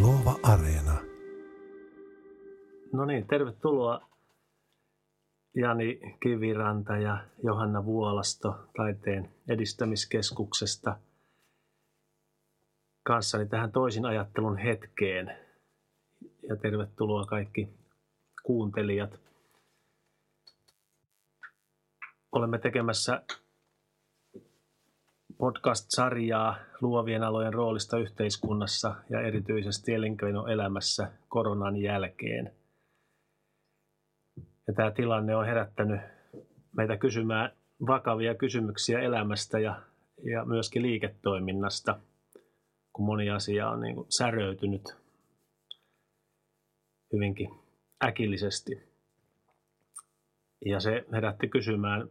Luova Areena. No niin, tervetuloa Jani Kiviranta ja Johanna Vuolasto Taiteen edistämiskeskuksesta kanssani tähän toisin ajattelun hetkeen. Ja tervetuloa kaikki kuuntelijat. Olemme tekemässä podcast-sarjaa luovien alojen roolista yhteiskunnassa ja erityisesti elinkeinoelämässä koronan jälkeen. Ja tämä tilanne on herättänyt meitä kysymään vakavia kysymyksiä elämästä ja, ja myöskin liiketoiminnasta, kun moni asia on niin kuin säröytynyt hyvinkin äkillisesti. Ja se herätti kysymään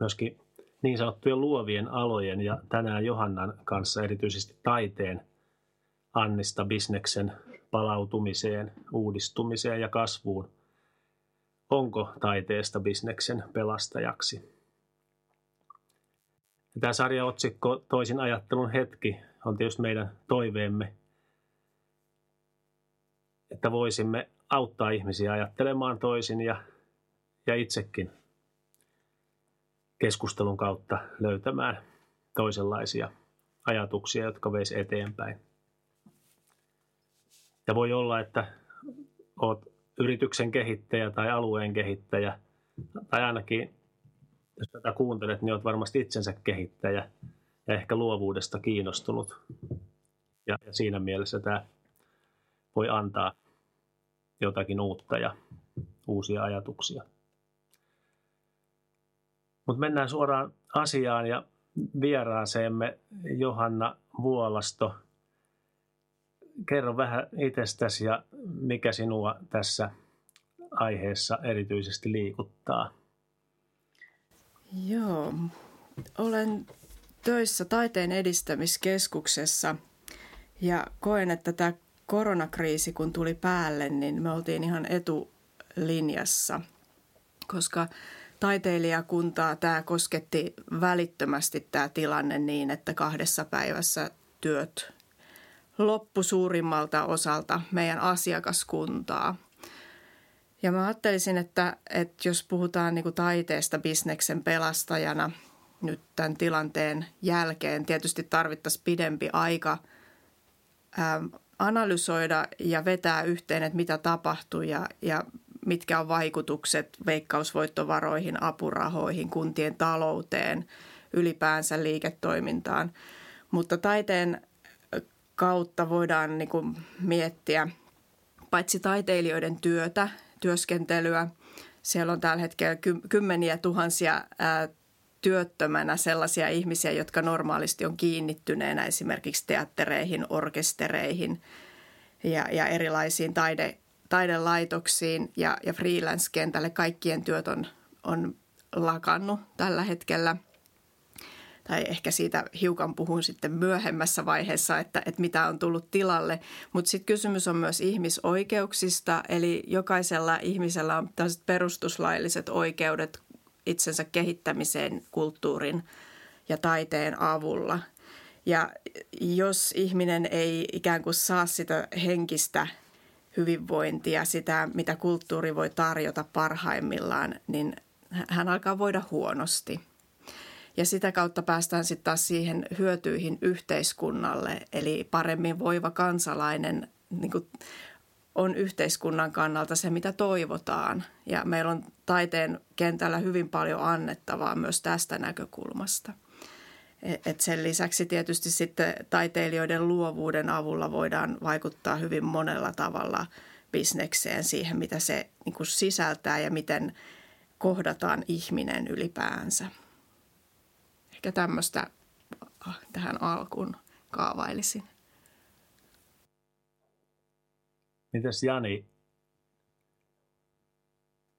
myöskin niin sanottujen luovien alojen ja tänään Johannan kanssa erityisesti taiteen annista bisneksen palautumiseen, uudistumiseen ja kasvuun. Onko taiteesta bisneksen pelastajaksi? Ja tämä sarjaotsikko Toisin ajattelun hetki on tietysti meidän toiveemme, että voisimme auttaa ihmisiä ajattelemaan toisin ja, ja itsekin keskustelun kautta löytämään toisenlaisia ajatuksia, jotka veisi eteenpäin. Ja voi olla, että olet yrityksen kehittäjä tai alueen kehittäjä, tai ainakin jos tätä kuuntelet, niin olet varmasti itsensä kehittäjä ja ehkä luovuudesta kiinnostunut. Ja, ja siinä mielessä tämä voi antaa jotakin uutta ja uusia ajatuksia. Mutta mennään suoraan asiaan ja vieraaseemme Johanna Vuolasto. Kerro vähän itsestäsi ja mikä sinua tässä aiheessa erityisesti liikuttaa. Joo, olen töissä taiteen edistämiskeskuksessa ja koen, että tämä koronakriisi kun tuli päälle, niin me oltiin ihan etulinjassa, koska taiteilijakuntaa tämä kosketti välittömästi tämä tilanne niin, että kahdessa päivässä työt loppu suurimmalta osalta meidän asiakaskuntaa. Ja mä ajattelisin, että, että jos puhutaan niin kuin taiteesta bisneksen pelastajana nyt tämän tilanteen jälkeen, tietysti tarvittaisiin pidempi aika ää, analysoida ja vetää yhteen, että mitä tapahtui ja, ja mitkä on vaikutukset veikkausvoittovaroihin, apurahoihin, kuntien talouteen, ylipäänsä liiketoimintaan. Mutta taiteen kautta voidaan niin kuin miettiä paitsi taiteilijoiden työtä, työskentelyä. Siellä on tällä hetkellä kymmeniä tuhansia työttömänä sellaisia ihmisiä, jotka normaalisti on kiinnittyneenä esimerkiksi teattereihin, orkestereihin ja, ja erilaisiin taide, taidelaitoksiin ja, ja freelance-kentälle. Kaikkien työt on, on lakannut tällä hetkellä. Tai ehkä siitä hiukan puhun sitten myöhemmässä vaiheessa, että, että mitä on tullut tilalle. Mutta sitten kysymys on myös ihmisoikeuksista, eli jokaisella ihmisellä on perustuslailliset oikeudet itsensä kehittämiseen kulttuurin ja taiteen avulla. Ja jos ihminen ei ikään kuin saa sitä henkistä hyvinvointia, sitä mitä kulttuuri voi tarjota parhaimmillaan, niin hän alkaa voida huonosti. Ja sitä kautta päästään sitten taas siihen hyötyihin yhteiskunnalle, eli paremmin voiva kansalainen niin kuin on yhteiskunnan kannalta se, mitä toivotaan. Ja meillä on taiteen kentällä hyvin paljon annettavaa myös tästä näkökulmasta. Et sen lisäksi tietysti sitten taiteilijoiden luovuuden avulla voidaan vaikuttaa hyvin monella tavalla bisnekseen siihen, mitä se niin kuin sisältää ja miten kohdataan ihminen ylipäänsä. Ehkä tämmöistä tähän alkuun kaavailisin. Mitäs Jani,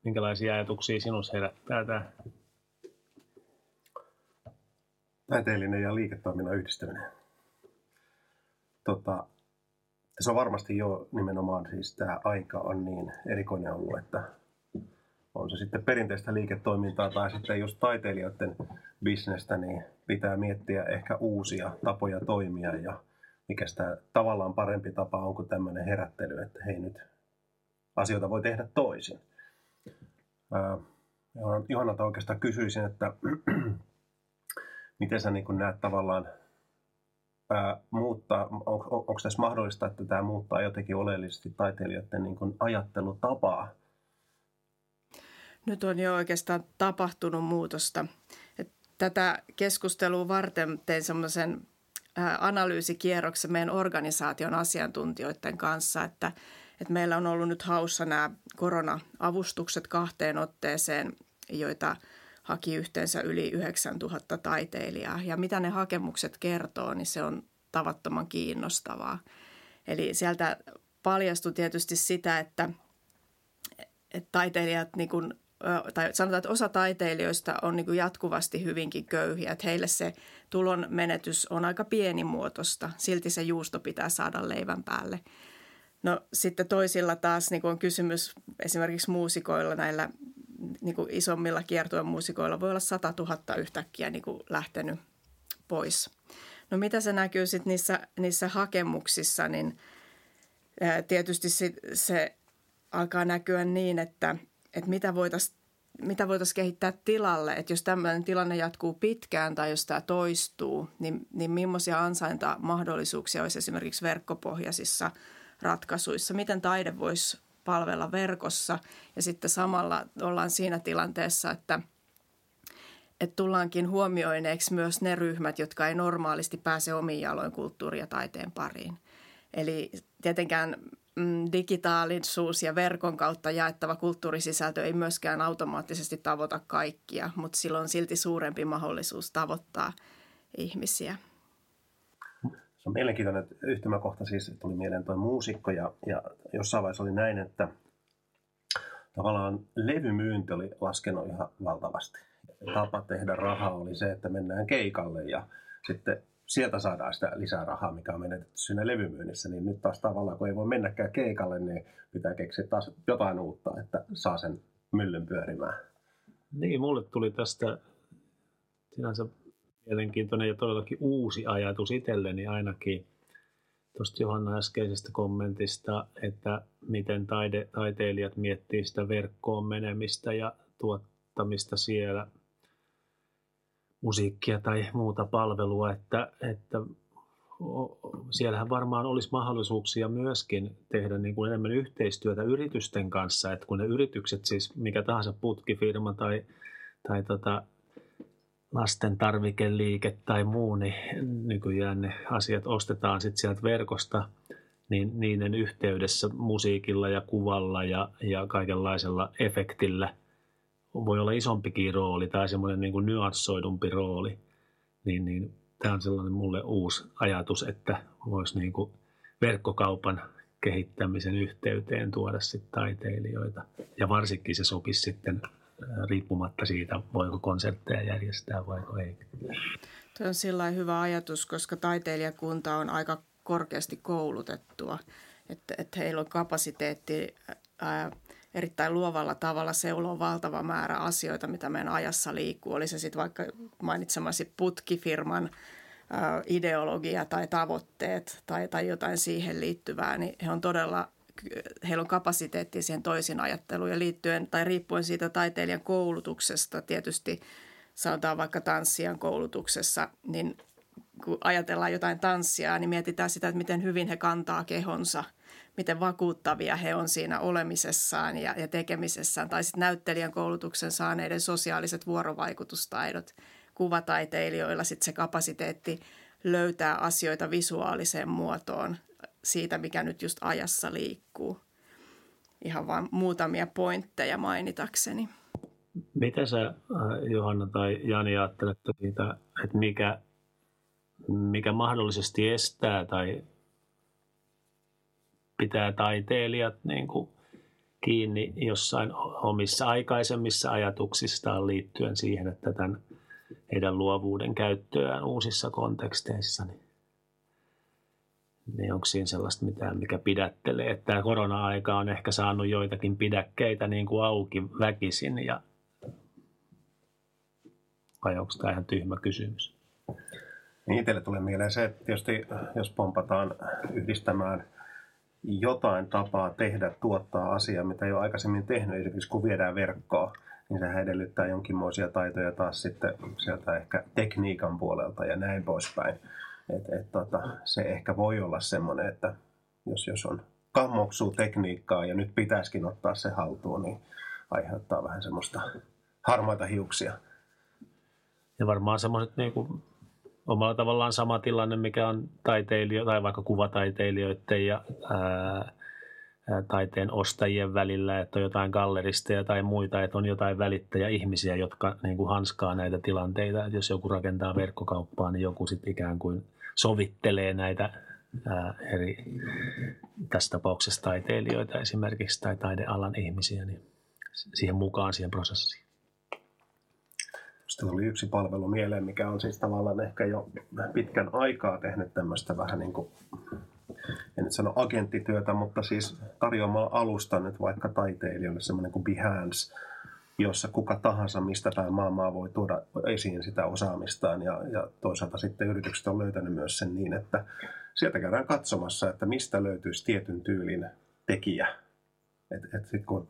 minkälaisia ajatuksia sinussa herättää tämä taiteellinen ja liiketoiminnan yhdistäminen. Tota, se on varmasti jo nimenomaan siis tämä aika on niin erikoinen ollut, että on se sitten perinteistä liiketoimintaa tai sitten just taiteilijoiden bisnestä, niin pitää miettiä ehkä uusia tapoja toimia ja mikä sitä tavallaan parempi tapa on kuin tämmöinen herättely, että hei nyt asioita voi tehdä toisin. Johannalta oikeastaan kysyisin, että miten sä niin näet tavallaan ää, muuttaa, on, on, onko tässä mahdollista, että tämä muuttaa jotenkin oleellisesti taiteilijoiden niin kuin ajattelutapaa? Nyt on jo oikeastaan tapahtunut muutosta. Et tätä keskustelua varten tein semmoisen analyysikierroksen meidän organisaation asiantuntijoiden kanssa, että, että meillä on ollut nyt haussa nämä korona-avustukset kahteen otteeseen, joita – haki yhteensä yli 9000 taiteilijaa. Ja mitä ne hakemukset kertoo, niin se on tavattoman kiinnostavaa. Eli sieltä paljastui tietysti sitä, että, että taiteilijat, niin kuin, tai sanotaan, että osa taiteilijoista on niin kuin jatkuvasti hyvinkin köyhiä. Että heille se tulon menetys on aika pienimuotoista. Silti se juusto pitää saada leivän päälle. No sitten toisilla taas niin on kysymys esimerkiksi muusikoilla näillä niin kuin isommilla kiertueen muusikoilla voi olla 100 000 yhtäkkiä niin kuin lähtenyt pois. No mitä se näkyy sitten niissä, niissä hakemuksissa, niin ää, tietysti sit se alkaa näkyä niin, että, että mitä voitaisiin mitä voitaisiin kehittää tilalle, että jos tämmöinen tilanne jatkuu pitkään tai jos tämä toistuu, niin, niin millaisia ansaintamahdollisuuksia olisi esimerkiksi verkkopohjaisissa ratkaisuissa? Miten taide voisi palvella verkossa. Ja sitten samalla ollaan siinä tilanteessa, että, että tullaankin huomioineeksi myös ne ryhmät, jotka ei normaalisti pääse omiin jaloin kulttuuri- ja taiteen pariin. Eli tietenkään mm, digitaalisuus ja verkon kautta jaettava kulttuurisisältö ei myöskään automaattisesti tavoita kaikkia, mutta sillä on silti suurempi mahdollisuus tavoittaa ihmisiä. Se on mielenkiintoinen yhtymäkohta, siis tuli mieleen tuo muusikko ja, ja jossain vaiheessa oli näin, että tavallaan levymyynti oli laskenut ihan valtavasti. Tapa tehdä rahaa oli se, että mennään keikalle ja sitten sieltä saadaan sitä lisää rahaa, mikä on menetetty siinä levymyynnissä, niin nyt taas tavallaan, kun ei voi mennäkään keikalle, niin pitää keksiä taas jotain uutta, että saa sen myllyn pyörimään. Niin, mulle tuli tästä sinänsä mielenkiintoinen ja todellakin uusi ajatus itselleni ainakin tuosta Johanna äskeisestä kommentista, että miten taide, taiteilijat miettii sitä verkkoon menemistä ja tuottamista siellä. Musiikkia tai muuta palvelua, että, että siellähän varmaan olisi mahdollisuuksia myöskin tehdä niin kuin enemmän yhteistyötä yritysten kanssa, että kun ne yritykset, siis mikä tahansa putkifirma tai, tai tota, lasten tarvikeliike tai muu, niin nykyään ne asiat ostetaan sitten sieltä verkosta, niin niiden yhteydessä musiikilla ja kuvalla ja, ja kaikenlaisella efektillä voi olla isompikin rooli tai semmoinen niin kuin nyanssoidumpi rooli. Niin, niin tämä on sellainen mulle uusi ajatus, että voisi niin kuin verkkokaupan kehittämisen yhteyteen tuoda sitten taiteilijoita. Ja varsinkin se sopisi sitten riippumatta siitä, voiko konsertteja järjestää vai ei. Tuo on sillä hyvä ajatus, koska taiteilijakunta on aika korkeasti koulutettua, että, että heillä on kapasiteetti ää, erittäin luovalla tavalla seuloa valtava määrä asioita, mitä meidän ajassa liikkuu. Oli se sitten vaikka mainitsemasi putkifirman ideologia tai tavoitteet tai, tai jotain siihen liittyvää, niin he on todella heillä on kapasiteetti siihen toisin ajatteluun ja liittyen tai riippuen siitä taiteilijan koulutuksesta tietysti sanotaan vaikka tanssijan koulutuksessa, niin kun ajatellaan jotain tanssia, niin mietitään sitä, että miten hyvin he kantaa kehonsa, miten vakuuttavia he on siinä olemisessaan ja, ja tekemisessään. Tai sitten näyttelijän koulutuksen saaneiden sosiaaliset vuorovaikutustaidot, kuvataiteilijoilla sitten se kapasiteetti löytää asioita visuaaliseen muotoon siitä, mikä nyt just ajassa liikkuu. Ihan vain muutamia pointteja mainitakseni. Mitä sä äh, Johanna tai Jani ajattelette siitä, että mikä, mikä mahdollisesti estää tai pitää taiteilijat niin kuin kiinni jossain omissa aikaisemmissa ajatuksistaan liittyen siihen, että tämän heidän luovuuden käyttöään uusissa konteksteissa niin niin onko siinä sellaista mitään, mikä pidättelee. Että tämä korona-aika on ehkä saanut joitakin pidäkkeitä niin kuin auki väkisin, ja vai onko tämä ihan tyhmä kysymys? Niin itselle tulee mieleen se, että tietysti jos pompataan yhdistämään jotain tapaa tehdä, tuottaa asiaa, mitä ole aikaisemmin tehnyt, esimerkiksi kun viedään verkkoa, niin sehän edellyttää jonkinmoisia taitoja taas sitten sieltä ehkä tekniikan puolelta ja näin poispäin. Et, et, tota, se ehkä voi olla semmoinen, että jos, jos on kammoksuu tekniikkaa ja nyt pitäisikin ottaa se haltuun, niin aiheuttaa vähän semmoista harmaita hiuksia. Ja varmaan semmoiset niin kuin, omalla tavallaan sama tilanne, mikä on taiteilio tai vaikka kuvataiteilijoiden ja ää, taiteen ostajien välillä, että on jotain galleristeja tai muita, että on jotain välittäjäihmisiä, jotka niin kuin hanskaa näitä tilanteita. Että jos joku rakentaa verkkokauppaa, niin joku sitten ikään kuin sovittelee näitä ää, eri, tässä tapauksessa taiteilijoita esimerkiksi tai taidealan ihmisiä niin siihen mukaan siihen prosessiin. Sitten oli yksi palvelu mieleen, mikä on siis tavallaan ehkä jo pitkän aikaa tehnyt tämmöistä vähän niin kuin, en nyt sano agenttityötä, mutta siis tarjoamalla alusta nyt vaikka taiteilijoille semmoinen kuin Behance, jossa kuka tahansa mistä päin maailmaa voi tuoda esiin sitä osaamistaan ja, ja toisaalta sitten yritykset on löytänyt myös sen niin, että sieltä käydään katsomassa, että mistä löytyisi tietyn tyylin tekijä. Et, et sit kun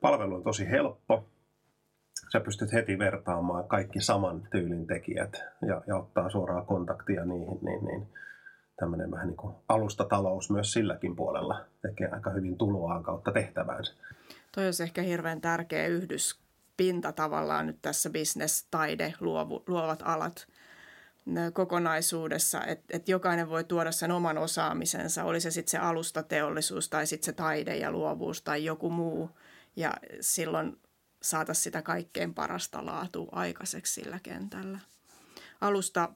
palvelu on tosi helppo, sä pystyt heti vertaamaan kaikki saman tyylin tekijät ja, ja ottaa suoraa kontaktia niihin, niin, niin tämmöinen vähän niin kuin alustatalous myös silläkin puolella tekee aika hyvin tuloaan kautta tehtäväänsä. Toi olisi ehkä hirveän tärkeä yhdyspinta tavallaan nyt tässä business, taide, luovu, luovat alat kokonaisuudessa, että et jokainen voi tuoda sen oman osaamisensa, oli se sitten se alustateollisuus tai sitten se taide ja luovuus tai joku muu. Ja silloin saata sitä kaikkein parasta laatua aikaiseksi sillä kentällä. Alusta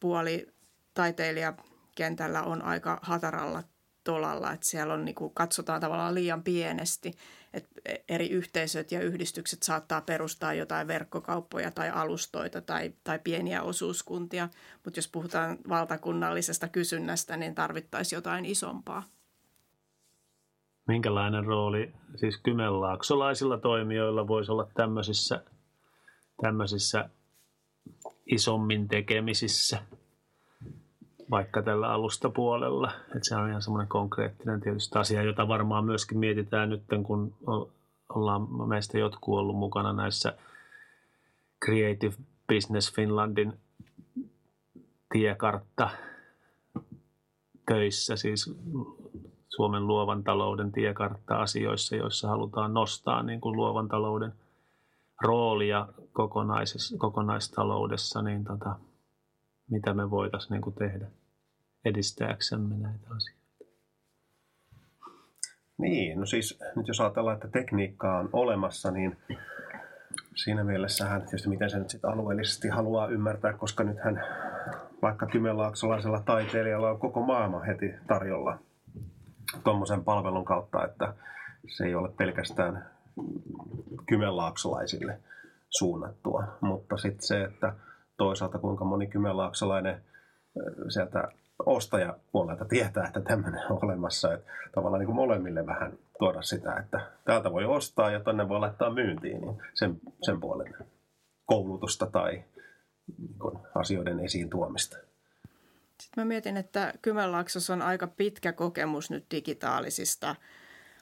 puoli taiteilijakentällä on aika hataralla tolalla, että siellä on, niin kuin, katsotaan tavallaan liian pienesti, että eri yhteisöt ja yhdistykset saattaa perustaa jotain verkkokauppoja tai alustoita tai, tai pieniä osuuskuntia, mutta jos puhutaan valtakunnallisesta kysynnästä, niin tarvittaisiin jotain isompaa. Minkälainen rooli siis kymenlaaksolaisilla toimijoilla voisi olla tämmöisissä, tämmöisissä isommin tekemisissä, vaikka tällä alustapuolella. Että se on ihan semmoinen konkreettinen tietysti asia, jota varmaan myöskin mietitään nyt, kun ollaan meistä jotkut ollut mukana näissä Creative Business Finlandin tiekartta töissä, siis Suomen luovan talouden tiekartta asioissa, joissa halutaan nostaa niin kuin luovan talouden roolia kokonaistaloudessa, niin tota, mitä me voitaisiin niin tehdä edistääksemme näitä asioita. Niin, no siis nyt jos ajatellaan, että tekniikkaa on olemassa, niin siinä mielessähän tietysti miten se nyt sitten alueellisesti haluaa ymmärtää, koska nythän vaikka kymenlaaksolaisella taiteilijalla on koko maailma heti tarjolla – tuommoisen palvelun kautta, että se ei ole pelkästään kymenlaaksolaisille suunnattua, mutta sitten se, että toisaalta kuinka moni kymenlaaksolainen sieltä ostajapuolelta tietää, että tämmöinen on olemassa, että tavallaan niin kuin molemmille vähän tuoda sitä, että täältä voi ostaa ja tänne voi laittaa myyntiin, niin sen, sen puolen koulutusta tai niin asioiden esiin tuomista. Sitten mä mietin, että Kymenlaaksossa on aika pitkä kokemus nyt digitaalisista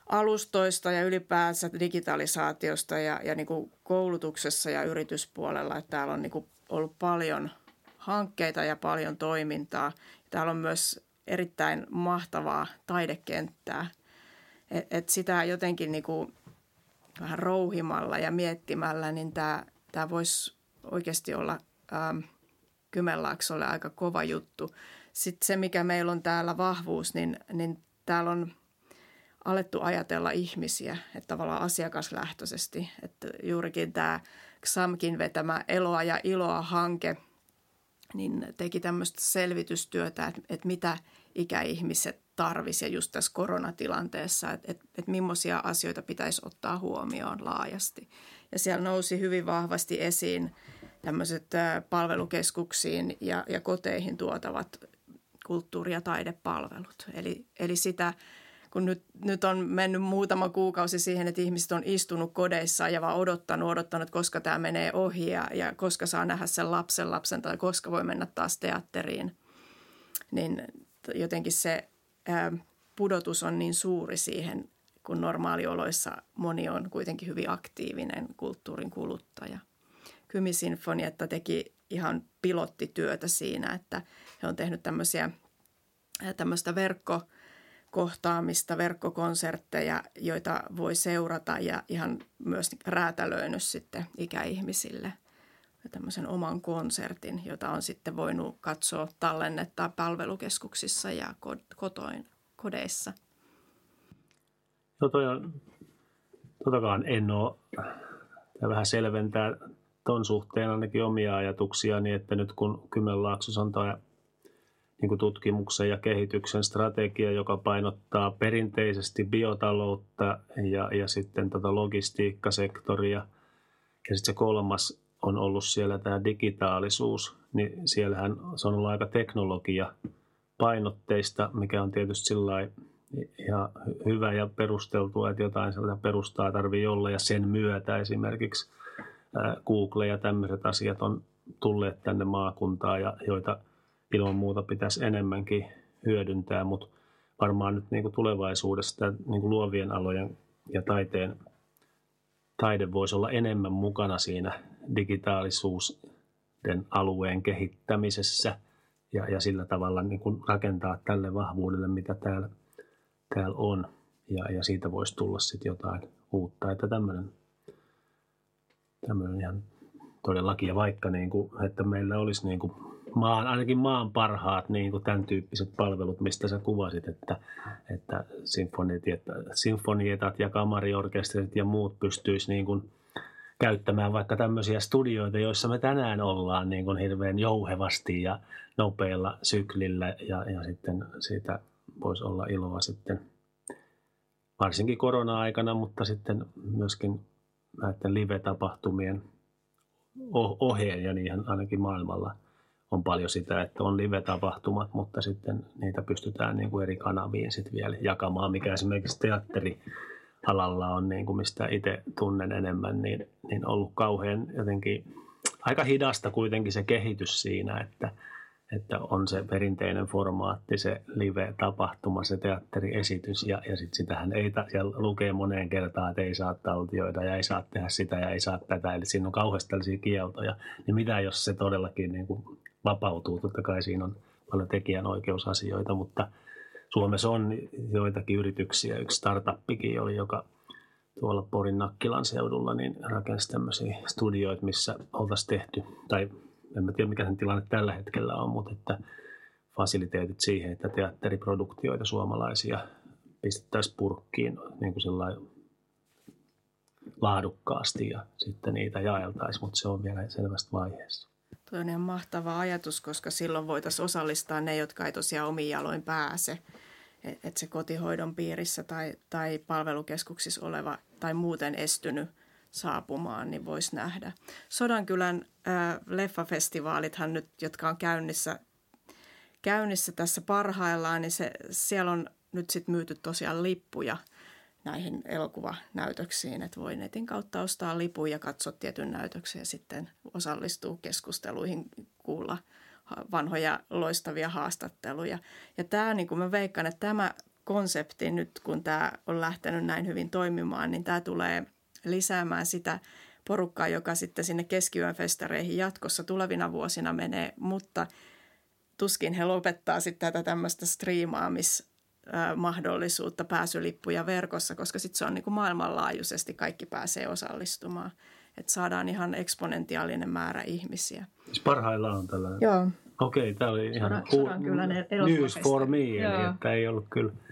alustoista ja ylipäänsä digitalisaatiosta ja, ja niin kuin koulutuksessa ja yrityspuolella. Että täällä on niin kuin ollut paljon hankkeita ja paljon toimintaa. Täällä on myös erittäin mahtavaa taidekenttää. Et, et sitä jotenkin niin kuin vähän rouhimalla ja miettimällä, niin tämä, tämä voisi oikeasti olla ähm, – Kymenlaaksolle aika kova juttu. Sitten se, mikä meillä on täällä vahvuus, niin, niin täällä on alettu ajatella ihmisiä, että tavallaan asiakaslähtöisesti. Että juurikin tämä XAMKin vetämä Eloa ja Iloa hanke niin teki tämmöistä selvitystyötä, että, että mitä ikäihmiset tarvisivat just tässä koronatilanteessa, että, että, että millaisia asioita pitäisi ottaa huomioon laajasti. Ja siellä nousi hyvin vahvasti esiin – tämmöiset palvelukeskuksiin ja, ja koteihin tuotavat kulttuuri- ja taidepalvelut. Eli, eli sitä kun nyt, nyt on mennyt muutama kuukausi siihen, että ihmiset on istunut kodeissa ja vaan odottanut, odottanut, koska tämä menee ohi ja, ja koska saa nähdä sen lapsen lapsen tai koska voi mennä taas teatteriin, niin jotenkin se ää, pudotus on niin suuri siihen, kun normaalioloissa moni on kuitenkin hyvin aktiivinen kulttuurin kuluttaja. Kymisinfonietta teki ihan pilottityötä siinä, että he on tehnyt tämmöisiä, tämmöistä verkkokohtaamista, verkkokonsertteja, joita voi seurata ja ihan myös räätälöinyt sitten ikäihmisille tämmöisen oman konsertin, jota on sitten voinut katsoa tallennetta palvelukeskuksissa ja kotoin, kodeissa. No toi on, totakaan en ole, tämä vähän selventää tuon suhteen ainakin omia ajatuksia, niin että nyt kun Kymenlaaksossa on tämä niin kuin tutkimuksen ja kehityksen strategia, joka painottaa perinteisesti biotaloutta ja, ja sitten tätä logistiikkasektoria. Ja sitten se kolmas on ollut siellä tämä digitaalisuus, niin siellähän se on ollut aika teknologia painotteista, mikä on tietysti sillä ihan hyvä ja perusteltua, että jotain sellaista perustaa tarvii olla ja sen myötä esimerkiksi Google ja tämmöiset asiat on tulleet tänne maakuntaan ja joita ilman muuta pitäisi enemmänkin hyödyntää, mutta varmaan nyt niin kuin tulevaisuudessa niin kuin luovien alojen ja taiteen taide voisi olla enemmän mukana siinä digitaalisuuden alueen kehittämisessä ja, ja sillä tavalla niin kuin rakentaa tälle vahvuudelle, mitä täällä, täällä on. Ja, ja siitä voisi tulla sitten jotain uutta. Että tämmöinen tämmöinen ihan todellakin. Ja vaikka niin kuin, että meillä olisi niin kuin maan, ainakin maan parhaat niin kuin tämän tyyppiset palvelut, mistä sä kuvasit, että, että sinfonietat ja kamariorkesterit ja muut pystyisi niin kuin käyttämään vaikka tämmöisiä studioita, joissa me tänään ollaan niin kuin hirveän jouhevasti ja nopealla syklillä ja, ja sitten siitä voisi olla iloa sitten varsinkin korona-aikana, mutta sitten myöskin näiden live-tapahtumien oheen ja niihin ainakin maailmalla on paljon sitä, että on live-tapahtumat, mutta sitten niitä pystytään niin kuin eri kanaviin sitten vielä jakamaan, mikä esimerkiksi teatterialalla on, niin kuin mistä itse tunnen enemmän, niin, niin ollut kauhean jotenkin aika hidasta kuitenkin se kehitys siinä, että – että on se perinteinen formaatti, se live-tapahtuma, se teatteriesitys ja, ja sitten sitähän ei, ja lukee moneen kertaan, että ei saa taltioida ja ei saa tehdä sitä ja ei saa tätä, eli siinä on kauheasti tällaisia kieltoja, niin mitä jos se todellakin niin kuin vapautuu, totta kai siinä on paljon tekijänoikeusasioita, mutta Suomessa on joitakin yrityksiä, yksi startuppikin oli, joka tuolla Porin Nakkilan seudulla niin rakensi tämmöisiä studioita, missä oltaisiin tehty, tai en mä tiedä mikä sen tilanne tällä hetkellä on, mutta että fasiliteetit siihen, että teatteriproduktioita suomalaisia pistettäisiin purkkiin niin kuin laadukkaasti ja sitten niitä jaeltaisiin, mutta se on vielä selvästi vaiheessa. Tuo on ihan mahtava ajatus, koska silloin voitaisiin osallistaa ne, jotka ei tosiaan omiin jaloin pääse. Että se kotihoidon piirissä tai, tai palvelukeskuksissa oleva tai muuten estynyt saapumaan, niin voisi nähdä. Sodankylän äh, leffafestivaalithan nyt, jotka on käynnissä, käynnissä tässä parhaillaan, niin se, siellä on nyt sitten myyty tosiaan lippuja näihin elokuvanäytöksiin, että voi netin kautta ostaa lipun ja katsoa tietyn näytöksen ja sitten osallistuu keskusteluihin, kuulla vanhoja loistavia haastatteluja. Ja tämä, niin kuin mä veikkaan, että tämä konsepti nyt, kun tämä on lähtenyt näin hyvin toimimaan, niin tämä tulee – lisäämään sitä porukkaa, joka sitten sinne keskiyön festareihin jatkossa tulevina vuosina menee, mutta tuskin he lopettaa sitten tätä tämmöistä striimaamis mahdollisuutta, pääsylippuja verkossa, koska sitten se on niin kuin maailmanlaajuisesti kaikki pääsee osallistumaan. Että saadaan ihan eksponentiaalinen määrä ihmisiä. Siis parhaillaan on tällainen? Joo. Okei, tämä oli ihan hu- news for me, eli että ei ollut kyllä –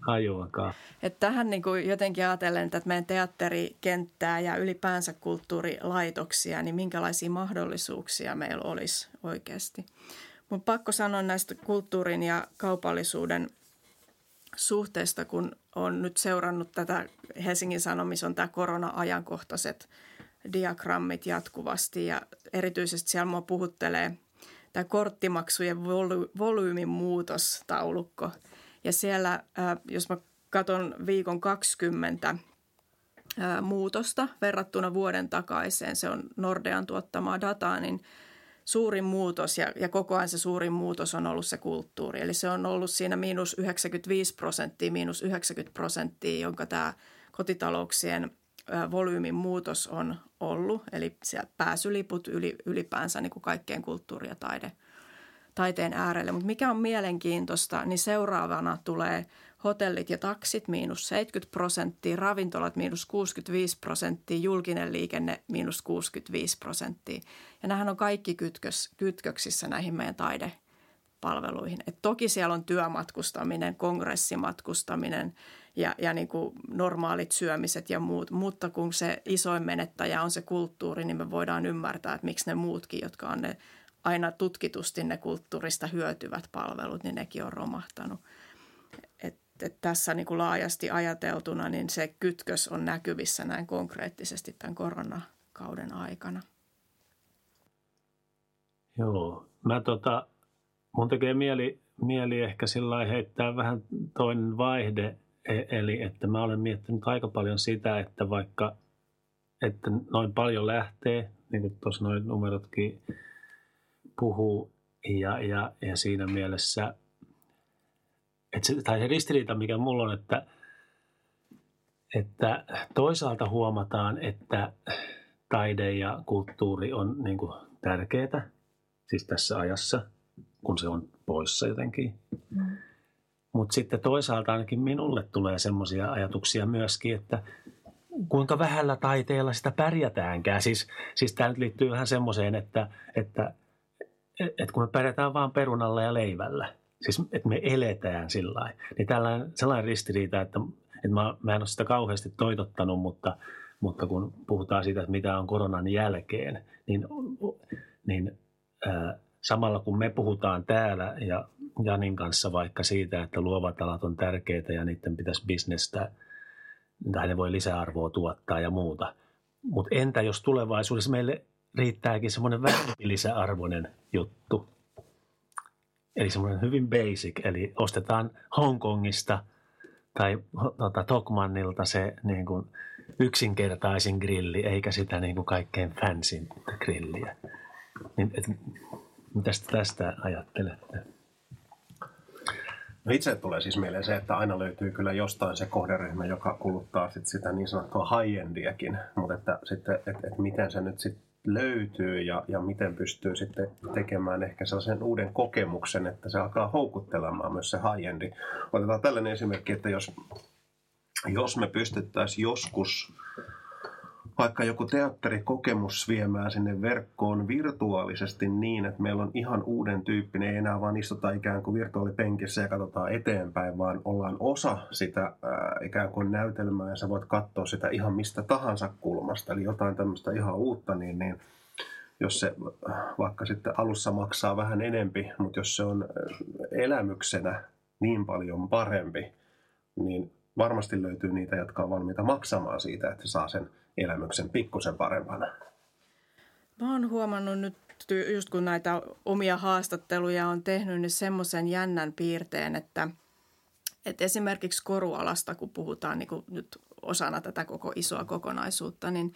hajuakaan. Että tähän niin kuin jotenkin ajatellen, että meidän teatterikenttää ja ylipäänsä kulttuurilaitoksia, niin minkälaisia mahdollisuuksia meillä olisi oikeasti. Mutta pakko sanoa näistä kulttuurin ja kaupallisuuden suhteesta, kun on nyt seurannut tätä Helsingin Sanomissa on tämä korona-ajankohtaiset diagrammit jatkuvasti ja erityisesti siellä mua puhuttelee tämä korttimaksujen voly- volyymin muutostaulukko – ja siellä, jos mä katon viikon 20 muutosta verrattuna vuoden takaiseen, se on Nordean tuottamaa dataa, niin suurin muutos ja, ja koko ajan se suurin muutos on ollut se kulttuuri. Eli se on ollut siinä miinus 95 prosenttia, miinus 90 prosenttia, jonka tämä kotitalouksien volyymin muutos on ollut. Eli siellä pääsyliput yli, ylipäänsä niin kuin kaikkeen kulttuuri- ja taide, taiteen äärelle. Mutta mikä on mielenkiintoista, niin seuraavana tulee hotellit ja taksit miinus 70 prosenttia, ravintolat miinus 65 prosenttia, julkinen liikenne miinus 65 prosenttia. Ja nämähän on kaikki kytkös, kytköksissä näihin meidän taidepalveluihin. Et toki siellä on työmatkustaminen, kongressimatkustaminen ja, ja niin kuin normaalit syömiset ja muut, mutta kun se isoin menettäjä on se kulttuuri, niin me voidaan ymmärtää, että miksi ne muutkin, jotka on ne aina tutkitusti ne kulttuurista hyötyvät palvelut, niin nekin on romahtanut että tässä niin kuin laajasti ajateltuna niin se kytkös on näkyvissä näin konkreettisesti tämän koronakauden aikana. Joo, mä tota, mun tekee mieli, mieli ehkä sillä heittää vähän toinen vaihde, e, eli että mä olen miettinyt aika paljon sitä, että vaikka että noin paljon lähtee, niin kuin tuossa noin numerotkin puhuu, ja, ja, ja siinä mielessä – että se, tai se ristiriita, mikä mulla on, että, että toisaalta huomataan, että taide ja kulttuuri on niin kuin tärkeää, siis tässä ajassa, kun se on poissa jotenkin. Mm. Mutta sitten toisaalta ainakin minulle tulee semmoisia ajatuksia myöskin, että kuinka vähällä taiteella sitä pärjätäänkään. Siis, siis tämä nyt liittyy vähän semmoiseen, että, että, että kun me pärjätään vaan perunalla ja leivällä – siis että me eletään sillä lailla. Niin tällainen, sellainen ristiriita, että, että mä, mä en ole sitä kauheasti toitottanut, mutta, mutta kun puhutaan siitä, että mitä on koronan jälkeen, niin, niin ää, samalla kun me puhutaan täällä ja Janin kanssa vaikka siitä, että luovat alat on tärkeitä ja niiden pitäisi bisnestä, tai ne voi lisäarvoa tuottaa ja muuta. Mutta entä jos tulevaisuudessa meille riittääkin semmoinen lisäarvoinen juttu, Eli semmoinen hyvin basic, eli ostetaan Hongkongista tai tota, Tokmannilta se niin kuin yksinkertaisin grilli, eikä sitä niin kuin kaikkein fansin grilliä. Niin, et, mitä tästä ajattelette? No itse tulee siis mieleen se, että aina löytyy kyllä jostain se kohderyhmä, joka kuluttaa sit sitä niin sanottua high-endiäkin, mutta että sitten, että, että miten se nyt sitten löytyy ja, ja miten pystyy sitten tekemään ehkä sellaisen uuden kokemuksen, että se alkaa houkuttelemaan myös se high-endi. Otetaan tällainen esimerkki, että jos, jos me pystyttäisiin joskus vaikka joku teatterikokemus viemään sinne verkkoon virtuaalisesti niin, että meillä on ihan uuden tyyppinen, ei enää vaan istuta ikään kuin virtuaalipenkissä ja katsotaan eteenpäin, vaan ollaan osa sitä ää, ikään kuin näytelmää ja sä voit katsoa sitä ihan mistä tahansa kulmasta, eli jotain tämmöistä ihan uutta, niin, niin jos se vaikka sitten alussa maksaa vähän enempi, mutta jos se on elämyksenä niin paljon parempi, niin varmasti löytyy niitä, jotka on valmiita maksamaan siitä, että saa sen elämyksen pikkusen parempana? Mä oon huomannut nyt, just kun näitä omia haastatteluja on tehnyt, niin semmoisen jännän piirteen, että, että esimerkiksi korualasta, kun puhutaan niin kuin nyt osana tätä koko isoa kokonaisuutta, niin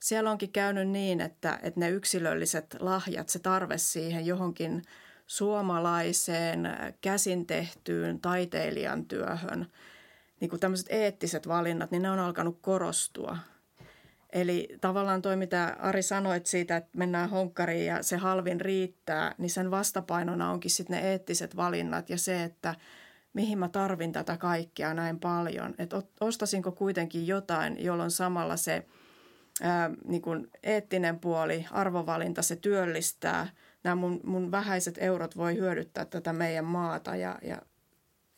siellä onkin käynyt niin, että, että ne yksilölliset lahjat, se tarve siihen johonkin suomalaiseen käsin tehtyyn taiteilijan työhön, niin kuin tämmöiset eettiset valinnat, niin ne on alkanut korostua – Eli tavallaan toi, mitä Ari sanoit siitä, että mennään honkkariin ja se halvin riittää, niin sen vastapainona onkin sitten ne eettiset valinnat ja se, että mihin mä tarvin tätä kaikkea näin paljon. Että ostasinko kuitenkin jotain, jolloin samalla se ää, niin kuin eettinen puoli, arvovalinta, se työllistää. Nämä mun, mun vähäiset eurot voi hyödyttää tätä meidän maata ja, ja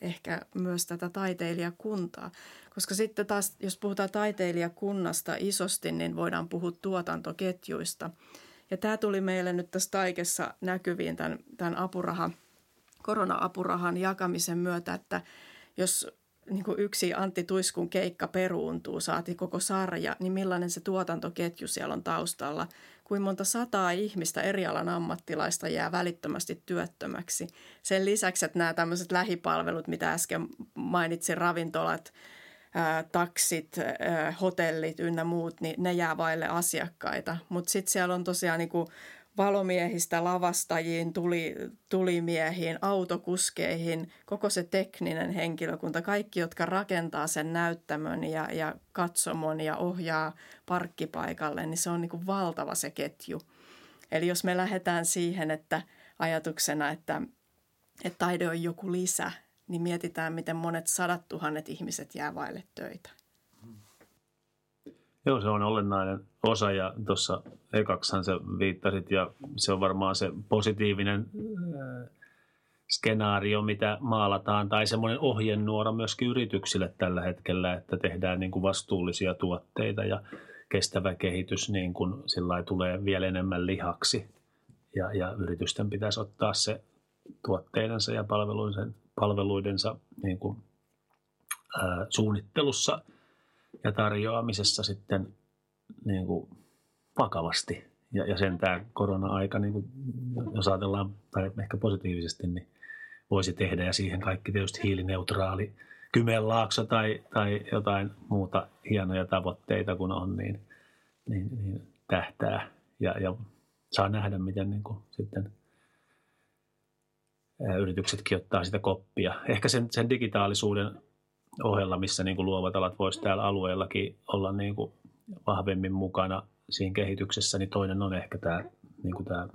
ehkä myös tätä taiteilijakuntaa. Koska sitten taas, jos puhutaan taiteilijakunnasta isosti, niin voidaan puhua tuotantoketjuista. Ja tämä tuli meille nyt tässä taikessa näkyviin tämän, tämän apuraha, korona-apurahan jakamisen myötä, että jos niin kuin yksi Antti Tuiskun keikka peruuntuu, saati koko sarja, niin millainen se tuotantoketju siellä on taustalla, kuin monta sataa ihmistä eri alan ammattilaista jää välittömästi työttömäksi. Sen lisäksi, että nämä tämmöiset lähipalvelut, mitä äsken mainitsin, ravintolat, taksit, hotellit ynnä muut, niin ne jää vaille asiakkaita. Mutta sitten siellä on tosiaan niin valomiehistä lavastajiin, tuli, tulimiehiin, autokuskeihin, koko se tekninen henkilökunta, kaikki, jotka rakentaa sen näyttämön ja, ja katsomon ja ohjaa parkkipaikalle, niin se on niin valtava se ketju. Eli jos me lähdetään siihen, että ajatuksena, että, että taide on joku lisä, niin mietitään, miten monet sadat tuhannet ihmiset jää vaille töitä. Joo, se on olennainen osa ja tuossa ekaksihan se viittasit ja se on varmaan se positiivinen äh, skenaario, mitä maalataan, tai semmoinen ohjenuora myöskin yrityksille tällä hetkellä, että tehdään niin kuin vastuullisia tuotteita ja kestävä kehitys niin kuin sillä tulee vielä enemmän lihaksi. Ja, ja yritysten pitäisi ottaa se tuotteidensa ja palveluidensa, palveluidensa niin kuin, ää, suunnittelussa ja tarjoamisessa sitten niin kuin vakavasti. Ja, ja sen tämä korona-aika, niin kuin, jos ajatellaan, tai ehkä positiivisesti, niin voisi tehdä. Ja siihen kaikki tietysti hiilineutraali Kymenlaakso tai, tai jotain muuta hienoja tavoitteita kun on, niin, niin, niin tähtää. Ja, ja saa nähdä, miten niin kuin, sitten yrityksetkin ottaa sitä koppia. Ehkä sen, sen digitaalisuuden ohella, missä niin kuin luovat alat voisi täällä alueellakin olla niin kuin vahvemmin mukana siinä kehityksessä, niin toinen on ehkä tämä, niin kuin tämä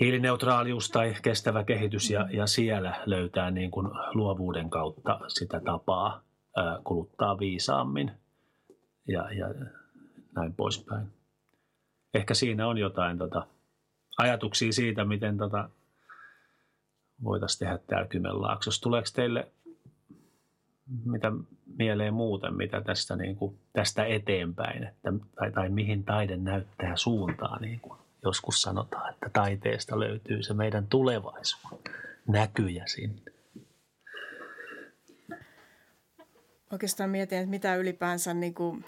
hiilineutraalius tai kestävä kehitys ja, ja siellä löytää niin kuin luovuuden kautta sitä tapaa kuluttaa viisaammin ja, ja näin poispäin. Ehkä siinä on jotain tota, ajatuksia siitä, miten tota, voitaisiin tehdä täällä Kymenlaaksossa. Tuleeko teille mitä mieleen muuten, mitä tästä, niin kuin, tästä eteenpäin, että, tai, tai mihin taide näyttää suuntaa, niin kuin joskus sanotaan, että taiteesta löytyy se meidän tulevaisuus, näkyjä sinne. Oikeastaan mietin, että mitä ylipäänsä, niin kuin,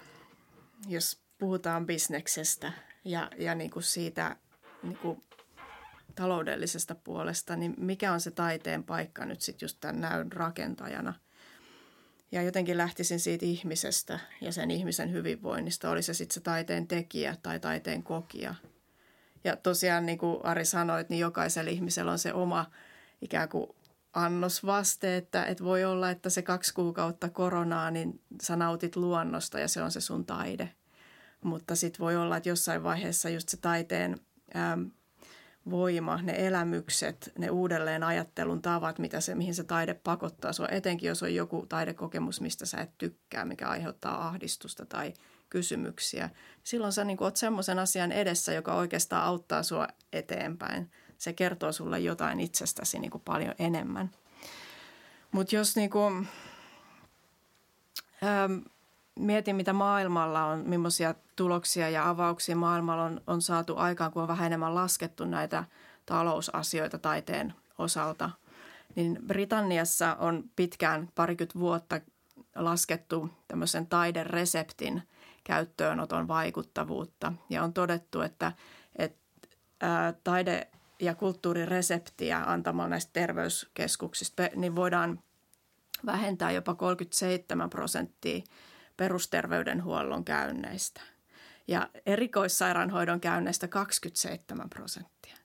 jos puhutaan bisneksestä ja, ja niin kuin siitä niin kuin taloudellisesta puolesta, niin mikä on se taiteen paikka nyt sitten just tämän näyn rakentajana – ja jotenkin lähtisin siitä ihmisestä ja sen ihmisen hyvinvoinnista, oli se sitten se taiteen tekijä tai taiteen kokija. Ja tosiaan niin kuin Ari sanoi, niin jokaisella ihmisellä on se oma ikään kuin annosvaste, että, että voi olla, että se kaksi kuukautta koronaa, niin sä nautit luonnosta ja se on se sun taide. Mutta sitten voi olla, että jossain vaiheessa just se taiteen äm, voima, ne elämykset, ne uudelleen ajattelun tavat, mitä se, mihin se taide pakottaa sua, etenkin jos on joku taidekokemus, mistä sä et tykkää, mikä aiheuttaa ahdistusta tai kysymyksiä. Silloin sä niin oot semmoisen asian edessä, joka oikeastaan auttaa sua eteenpäin. Se kertoo sulle jotain itsestäsi niin paljon enemmän. Mutta jos niin kuin, ähm, mietin, mitä maailmalla on, millaisia tuloksia ja avauksia maailmalla on, on saatu aikaan, kun on vähän enemmän laskettu näitä talousasioita taiteen osalta. Niin Britanniassa on pitkään parikymmentä vuotta laskettu tämmöisen taidereseptin käyttöönoton vaikuttavuutta. Ja on todettu, että, että ää, taide- ja kulttuurireseptiä antamalla näistä terveyskeskuksista, niin voidaan vähentää jopa 37 prosenttia perusterveydenhuollon käynneistä ja erikoissairaanhoidon käynneistä 27 prosenttia.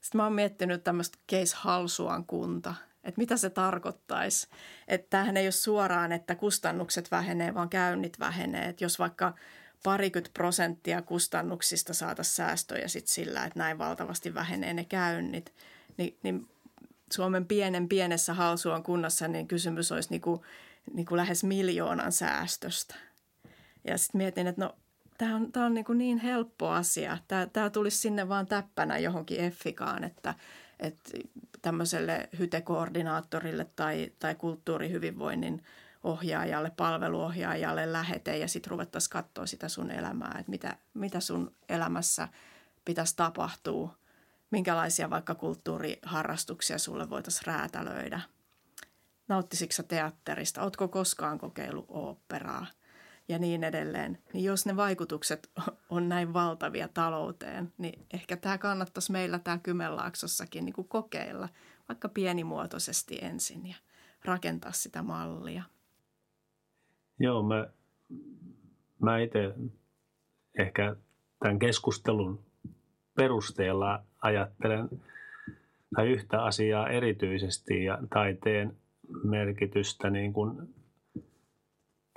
Sitten mä oon miettinyt tämmöistä case Halsuan kunta, että mitä se tarkoittaisi. Että tämähän ei ole suoraan, että kustannukset vähenee, vaan käynnit vähenee. Että jos vaikka parikymmentä prosenttia kustannuksista saataisiin säästöjä sit sillä, että näin valtavasti vähenee ne käynnit, niin, niin Suomen pienen pienessä Halsuan kunnassa niin kysymys olisi niin kuin niin kuin lähes miljoonan säästöstä. Ja sitten mietin, että no tämä on, tämä on niin, kuin niin helppo asia. Tämä tulisi sinne vaan täppänä johonkin effikaan, että, että tämmöiselle hytekoordinaattorille tai, tai kulttuurihyvinvoinnin ohjaajalle, palveluohjaajalle lähete ja sitten ruvettaisiin katsoa sitä sun elämää, että mitä, mitä sun elämässä pitäisi tapahtua, minkälaisia vaikka kulttuuriharrastuksia sulle voitaisiin räätälöidä – Nauttisitko teatterista? Oletko koskaan kokeillut oopperaa? ja niin edelleen, niin jos ne vaikutukset on näin valtavia talouteen, niin ehkä tämä kannattaisi meillä tämä Kymenlaaksossakin niin kuin kokeilla, vaikka pienimuotoisesti ensin ja rakentaa sitä mallia. Joo, mä, mä itse ehkä tämän keskustelun perusteella ajattelen tai yhtä asiaa erityisesti ja taiteen merkitystä niin kuin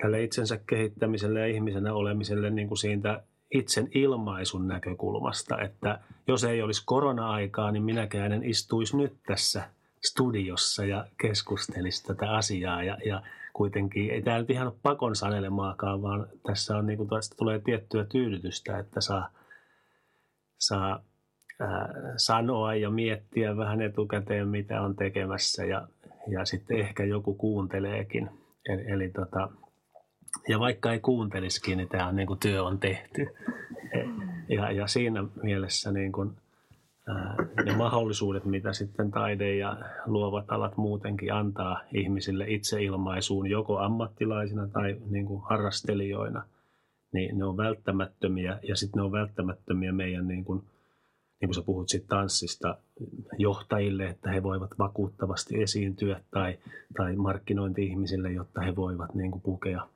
tälle itsensä kehittämiselle ja ihmisenä olemiselle niin kuin siitä itsen ilmaisun näkökulmasta, että jos ei olisi korona-aikaa, niin minäkään en istuisi nyt tässä studiossa ja keskustelisi tätä asiaa. Ja, ja kuitenkin ei tämä nyt ihan ole pakon sanelemaakaan, vaan tässä on niin kuin, tästä tulee tiettyä tyydytystä, että saa, saa ää, sanoa ja miettiä vähän etukäteen, mitä on tekemässä. Ja, ja sitten ehkä joku kuunteleekin. Eli, eli tota, ja vaikka ei kuuntelisikin, niin tämä niin kuin työ on tehty. Ja, ja siinä mielessä niin kuin, ää, ne mahdollisuudet, mitä sitten taide ja luovat alat muutenkin antaa ihmisille itseilmaisuun, joko ammattilaisina tai niin kuin harrastelijoina, niin ne on välttämättömiä. Ja sitten ne on välttämättömiä meidän, niin kuin, niin kuin sä puhut siitä tanssista, johtajille, että he voivat vakuuttavasti esiintyä tai, tai markkinointi-ihmisille, jotta he voivat niin kuin pukea –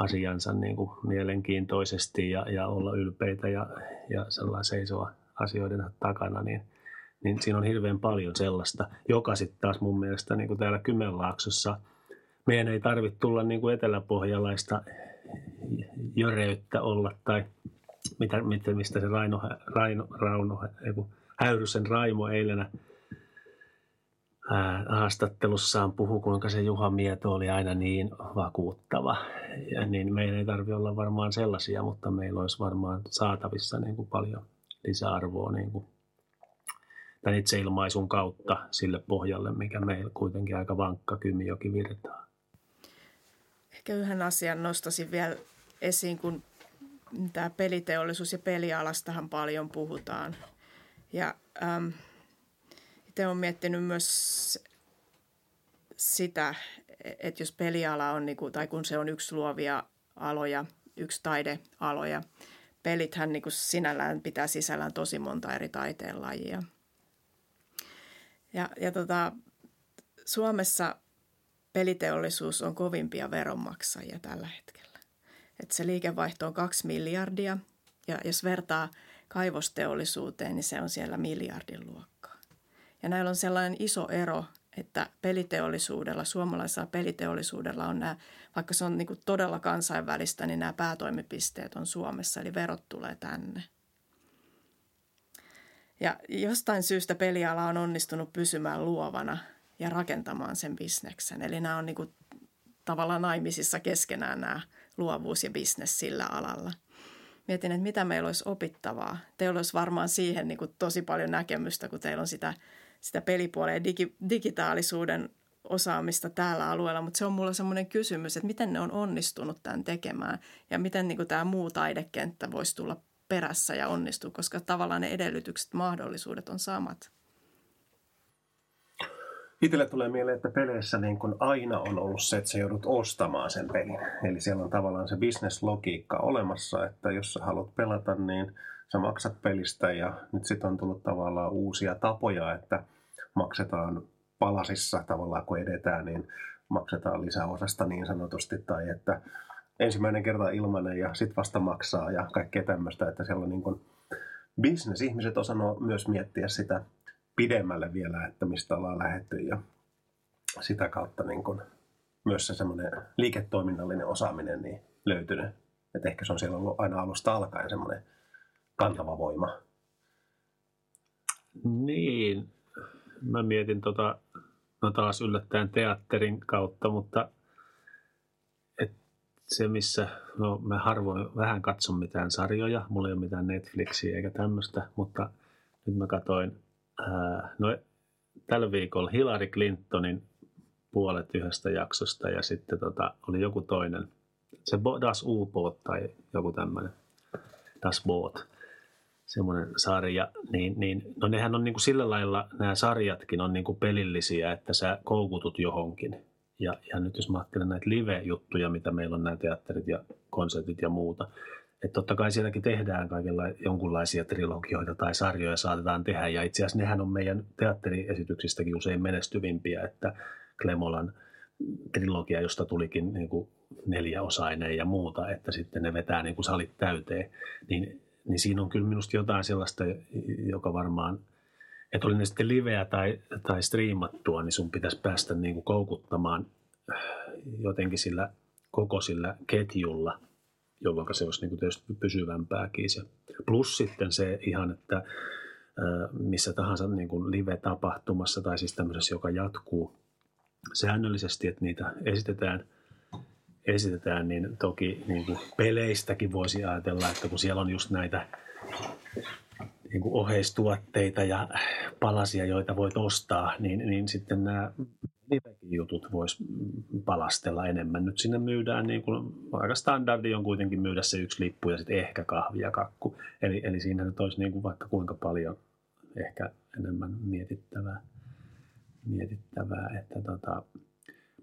asiansa niin kuin mielenkiintoisesti ja, ja olla ylpeitä ja, ja sellainen seisoa asioiden takana, niin, niin siinä on hirveän paljon sellaista, joka sitten taas mun mielestä niin kuin täällä Kymenlaaksossa, meidän ei tarvitse tulla niin kuin eteläpohjalaista jöreyttä olla tai mitä, mistä se Raino, Raino, Rauno, Häyrysen Raimo eilenä haastattelussaan puhu, kuinka se Juha Mieto oli aina niin vakuuttava. Ja niin meidän ei tarvitse olla varmaan sellaisia, mutta meillä olisi varmaan saatavissa niin kuin paljon lisäarvoa niin kuin tämän itseilmaisun kautta sille pohjalle, mikä meillä kuitenkin aika vankka Kymijoki virtaa. Ehkä yhden asian nostaisin vielä esiin, kun tämä peliteollisuus ja pelialastahan paljon puhutaan. Ja ähm, itse olen miettinyt myös sitä, että jos peliala on, niinku, tai kun se on yksi luovia aloja, yksi taidealoja, pelithän niin kuin sinällään pitää sisällään tosi monta eri taiteenlajia. Ja, ja tota, Suomessa peliteollisuus on kovimpia veronmaksajia tällä hetkellä. Et se liikevaihto on kaksi miljardia ja jos vertaa kaivosteollisuuteen, niin se on siellä miljardin luokkaa. Ja näillä on sellainen iso ero, että peliteollisuudella, suomalaisella peliteollisuudella on nämä, vaikka se on niin kuin todella kansainvälistä, niin nämä päätoimipisteet on Suomessa, eli verot tulee tänne. Ja jostain syystä peliala on onnistunut pysymään luovana ja rakentamaan sen bisneksen. Eli nämä on niin kuin tavallaan naimisissa keskenään nämä luovuus ja bisnes sillä alalla. Mietin, että mitä meillä olisi opittavaa. Teillä olisi varmaan siihen niin kuin tosi paljon näkemystä, kun teillä on sitä – sitä pelipuolen ja digi, digitaalisuuden osaamista täällä alueella, mutta se on mulla semmoinen kysymys, että miten ne on onnistunut tämän tekemään ja miten niin kuin tämä muu taidekenttä voisi tulla perässä ja onnistua, koska tavallaan ne edellytykset, mahdollisuudet on samat. Itselle tulee mieleen, että peleissä niin kuin aina on ollut se, että sä joudut ostamaan sen pelin. Eli siellä on tavallaan se bisneslogiikka olemassa, että jos sä haluat pelata, niin sä maksat pelistä ja nyt sitten on tullut tavallaan uusia tapoja, että maksetaan palasissa tavallaan kun edetään, niin maksetaan lisäosasta niin sanotusti tai että ensimmäinen kerta ilmanen ja sitten vasta maksaa ja kaikkea tämmöistä, että siellä on niin kuin business. Ihmiset osannut myös miettiä sitä pidemmälle vielä, että mistä ollaan lähetty ja sitä kautta niin kuin myös se semmoinen liiketoiminnallinen osaaminen niin löytynyt. Että ehkä se on siellä ollut aina alusta alkaen semmoinen kantava voima. Niin, mä mietin tota, no taas yllättäen teatterin kautta, mutta et se missä, no mä harvoin vähän katson mitään sarjoja, mulla ei ole mitään Netflixiä eikä tämmöistä, mutta nyt mä katoin, ää, no tällä viikolla Hillary Clintonin puolet yhdestä jaksosta ja sitten tota, oli joku toinen, se Das U-Boot tai joku tämmöinen, Das Boot semmoinen sarja, niin, niin no nehän on niin kuin sillä lailla, nämä sarjatkin on niin kuin pelillisiä, että sä koukutut johonkin. Ja, ja nyt jos mä ajattelen näitä live-juttuja, mitä meillä on nämä teatterit ja konsertit ja muuta, että totta kai sielläkin tehdään kaikilla jonkunlaisia trilogioita tai sarjoja saatetaan tehdä. Ja itse asiassa nehän on meidän teatteriesityksistäkin usein menestyvimpiä, että Klemolan trilogia, josta tulikin niin kuin neljäosainen ja muuta, että sitten ne vetää niin kuin salit täyteen, niin, niin siinä on kyllä minusta jotain sellaista, joka varmaan, että oli ne sitten liveä tai, tai striimattua, niin sun pitäisi päästä niin kuin koukuttamaan jotenkin sillä koko sillä ketjulla, jolloin se olisi niin kuin tietysti pysyvämpääkin. Se. Plus sitten se ihan, että missä tahansa niin kuin live-tapahtumassa tai siis tämmöisessä, joka jatkuu säännöllisesti, että niitä esitetään – esitetään, niin toki niin kuin peleistäkin voisi ajatella, että kun siellä on just näitä niin kuin oheistuotteita ja palasia, joita voit ostaa, niin, niin sitten nämä livekin jutut voisi palastella enemmän. Nyt sinne myydään, niin kuin, aika standardi on kuitenkin myydä se yksi lippu ja sitten ehkä kahvi ja kakku. Eli, eli siinä nyt olisi niin kuin vaikka kuinka paljon ehkä enemmän mietittävää. mietittävää että tota,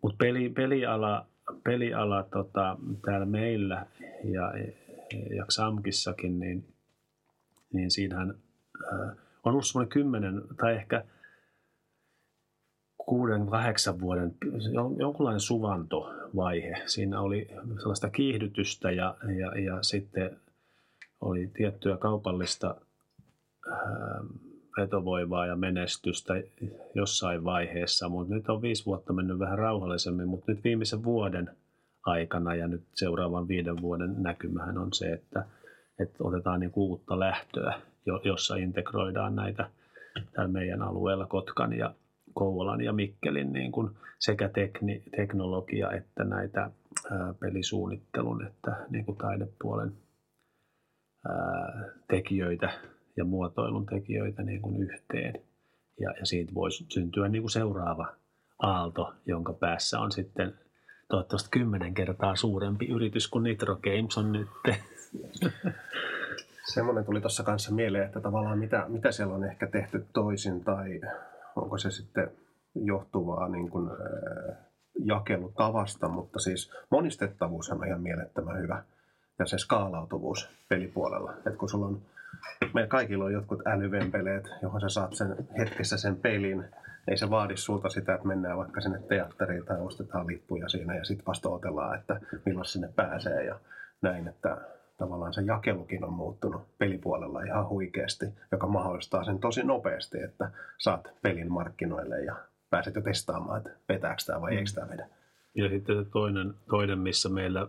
mutta peli, peliala peliala tota, täällä meillä ja, ja XAMKissakin, niin, niin siinähän äh, on ollut semmoinen kymmenen tai ehkä kuuden, kahdeksan vuoden jonkunlainen suvantovaihe. Siinä oli sellaista kiihdytystä ja, ja, ja sitten oli tiettyä kaupallista äh, vetovoimaa ja menestystä jossain vaiheessa, mutta nyt on viisi vuotta mennyt vähän rauhallisemmin, mutta nyt viimeisen vuoden aikana ja nyt seuraavan viiden vuoden näkymähän on se, että, että otetaan niin uutta lähtöä, jossa integroidaan näitä täällä meidän alueella Kotkan ja Kouvolan ja Mikkelin niin kuin sekä tekni, teknologia että näitä ää, pelisuunnittelun että niin kuin taidepuolen ää, tekijöitä ja muotoilun tekijöitä niin kuin yhteen. Ja, ja siitä voisi syntyä niin kuin seuraava aalto, jonka päässä on sitten toivottavasti kymmenen kertaa suurempi yritys kuin Nitro Games on nyt. Semmoinen tuli tuossa kanssa mieleen, että tavallaan mitä, mitä siellä on ehkä tehty toisin tai onko se sitten johtuvaa niin kuin, jakelutavasta, mutta siis monistettavuus on ihan mielettömän hyvä ja se skaalautuvuus pelipuolella. että kun sulla on meillä kaikilla on jotkut älyvempeleet, johon sä saat sen hetkessä sen pelin. Ei se vaadi sulta sitä, että mennään vaikka sinne teatteriin tai ostetaan lippuja siinä ja sitten vasta otellaan, että milloin sinne pääsee ja näin, että tavallaan se jakelukin on muuttunut pelipuolella ihan huikeasti, joka mahdollistaa sen tosi nopeasti, että saat pelin markkinoille ja pääset jo testaamaan, että vetääkö tämä vai eikö tämä vedä. Ja sitten toinen, toinen, missä meillä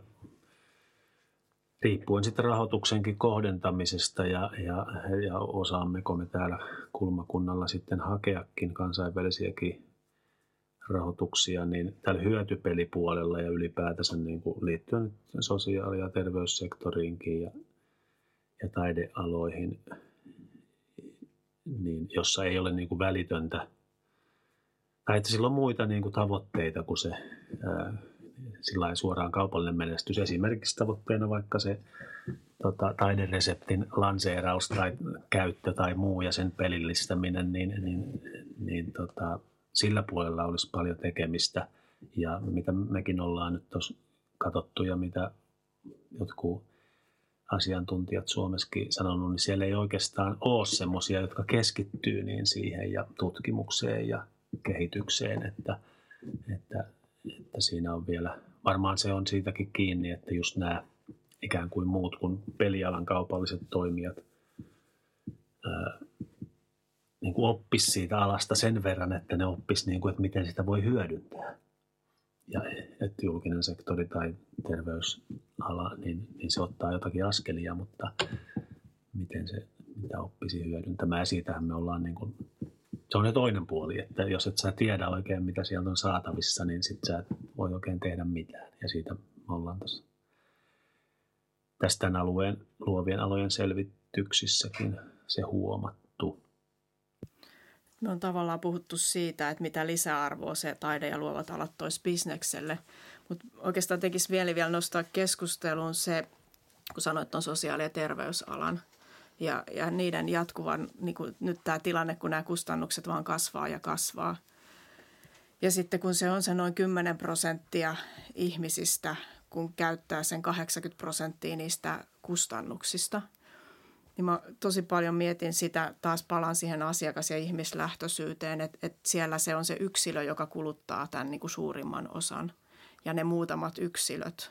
riippuen sitten rahoituksenkin kohdentamisesta ja, ja, ja osaammeko me täällä kulmakunnalla sitten hakeakin kansainvälisiäkin rahoituksia, niin tällä hyötypelipuolella ja ylipäätänsä niin kuin liittyen sosiaali- ja terveyssektoriinkin ja, ja taidealoihin, niin jossa ei ole niin kuin välitöntä, tai että sillä on muita niin kuin tavoitteita kuin se ää, sillä suoraan kaupallinen menestys. Esimerkiksi tavoitteena vaikka se tota, taidereseptin lanseeraus tai käyttö tai muu ja sen pelillistäminen, niin, niin, niin tota, sillä puolella olisi paljon tekemistä. Ja mitä mekin ollaan nyt tuossa katsottu ja mitä jotkut asiantuntijat Suomessakin sanonut, niin siellä ei oikeastaan ole semmoisia, jotka keskittyy niin siihen ja tutkimukseen ja kehitykseen, että, että, että siinä on vielä varmaan se on siitäkin kiinni, että just nämä ikään kuin muut kuin pelialan kaupalliset toimijat ää, niin kuin oppis siitä alasta sen verran, että ne oppis, niin kuin, että miten sitä voi hyödyntää. Ja että julkinen sektori tai terveysala, niin, niin se ottaa jotakin askelia, mutta miten se mitä oppisi hyödyntämään. Ja siitähän me ollaan niin kuin se on jo toinen puoli, että jos et sä tiedä oikein, mitä sieltä on saatavissa, niin sit sä et voi oikein tehdä mitään. Ja siitä me ollaan tässä tästä alueen luovien alojen selvityksissäkin se huomattu. Me on tavallaan puhuttu siitä, että mitä lisäarvoa se taide ja luovat alat toisi bisnekselle. Mutta oikeastaan tekisi vielä vielä nostaa keskusteluun se, kun sanoit, on sosiaali- ja terveysalan – ja, ja niiden jatkuvan, niin kuin nyt tämä tilanne, kun nämä kustannukset vaan kasvaa ja kasvaa. Ja sitten kun se on se noin 10 prosenttia ihmisistä, kun käyttää sen 80 prosenttia niistä kustannuksista, niin mä tosi paljon mietin sitä, taas palaan siihen asiakas- ja ihmislähtöisyyteen, että, että siellä se on se yksilö, joka kuluttaa tämän niin kuin suurimman osan ja ne muutamat yksilöt.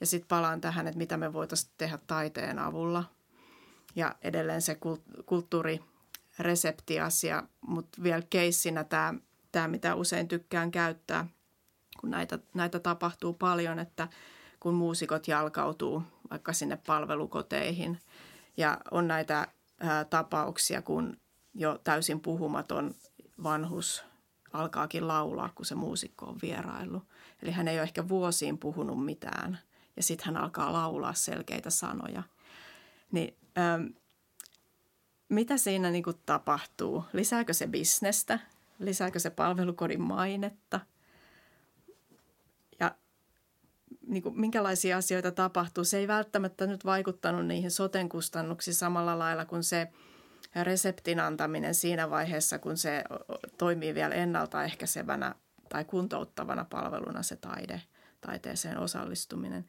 Ja sitten palaan tähän, että mitä me voitaisiin tehdä taiteen avulla. Ja edelleen se kulttuurireseptiasia, mutta vielä keissinä tämä, tämä, mitä usein tykkään käyttää, kun näitä, näitä tapahtuu paljon, että kun muusikot jalkautuu vaikka sinne palvelukoteihin ja on näitä ää, tapauksia, kun jo täysin puhumaton vanhus alkaakin laulaa, kun se muusikko on vierailu. Eli hän ei ole ehkä vuosiin puhunut mitään ja sitten hän alkaa laulaa selkeitä sanoja. Niin ähm, mitä siinä niin kuin tapahtuu? Lisääkö se bisnestä? Lisääkö se palvelukodin mainetta? Ja niin kuin, minkälaisia asioita tapahtuu? Se ei välttämättä nyt vaikuttanut niihin soten kustannuksiin samalla lailla kuin se reseptin antaminen siinä vaiheessa, kun se toimii vielä ennaltaehkäisevänä tai kuntouttavana palveluna se taide, taiteeseen osallistuminen.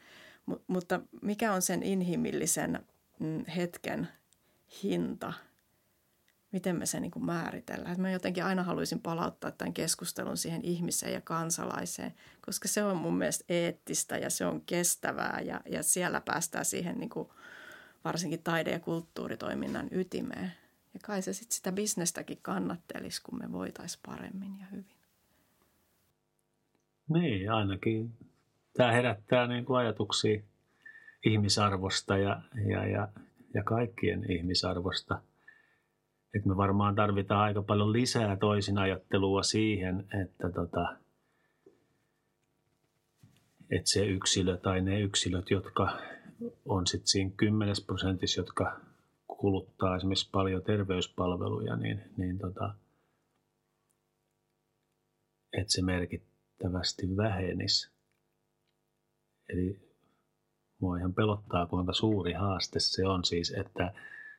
M- mutta mikä on sen inhimillisen mm, hetken hinta? Miten me se niin kuin määritellään? Mä jotenkin aina haluaisin palauttaa tämän keskustelun siihen ihmiseen ja kansalaiseen, koska se on mun mielestä eettistä ja se on kestävää ja, ja siellä päästään siihen niin kuin varsinkin taide- ja kulttuuritoiminnan ytimeen. Ja kai se sitten sitä bisnestäkin kannattelisi, kun me voitaisiin paremmin ja hyvin. Niin, ainakin tämä herättää niin kuin ajatuksia ihmisarvosta ja, ja, ja, ja kaikkien ihmisarvosta. Et me varmaan tarvitaan aika paljon lisää toisin ajattelua siihen, että, tota, että se yksilö tai ne yksilöt, jotka on sitten siinä 10 prosentissa, jotka kuluttaa esimerkiksi paljon terveyspalveluja, niin, niin tota, että se merkittävästi vähenisi. Eli mua ihan pelottaa, kuinka suuri haaste se on siis, että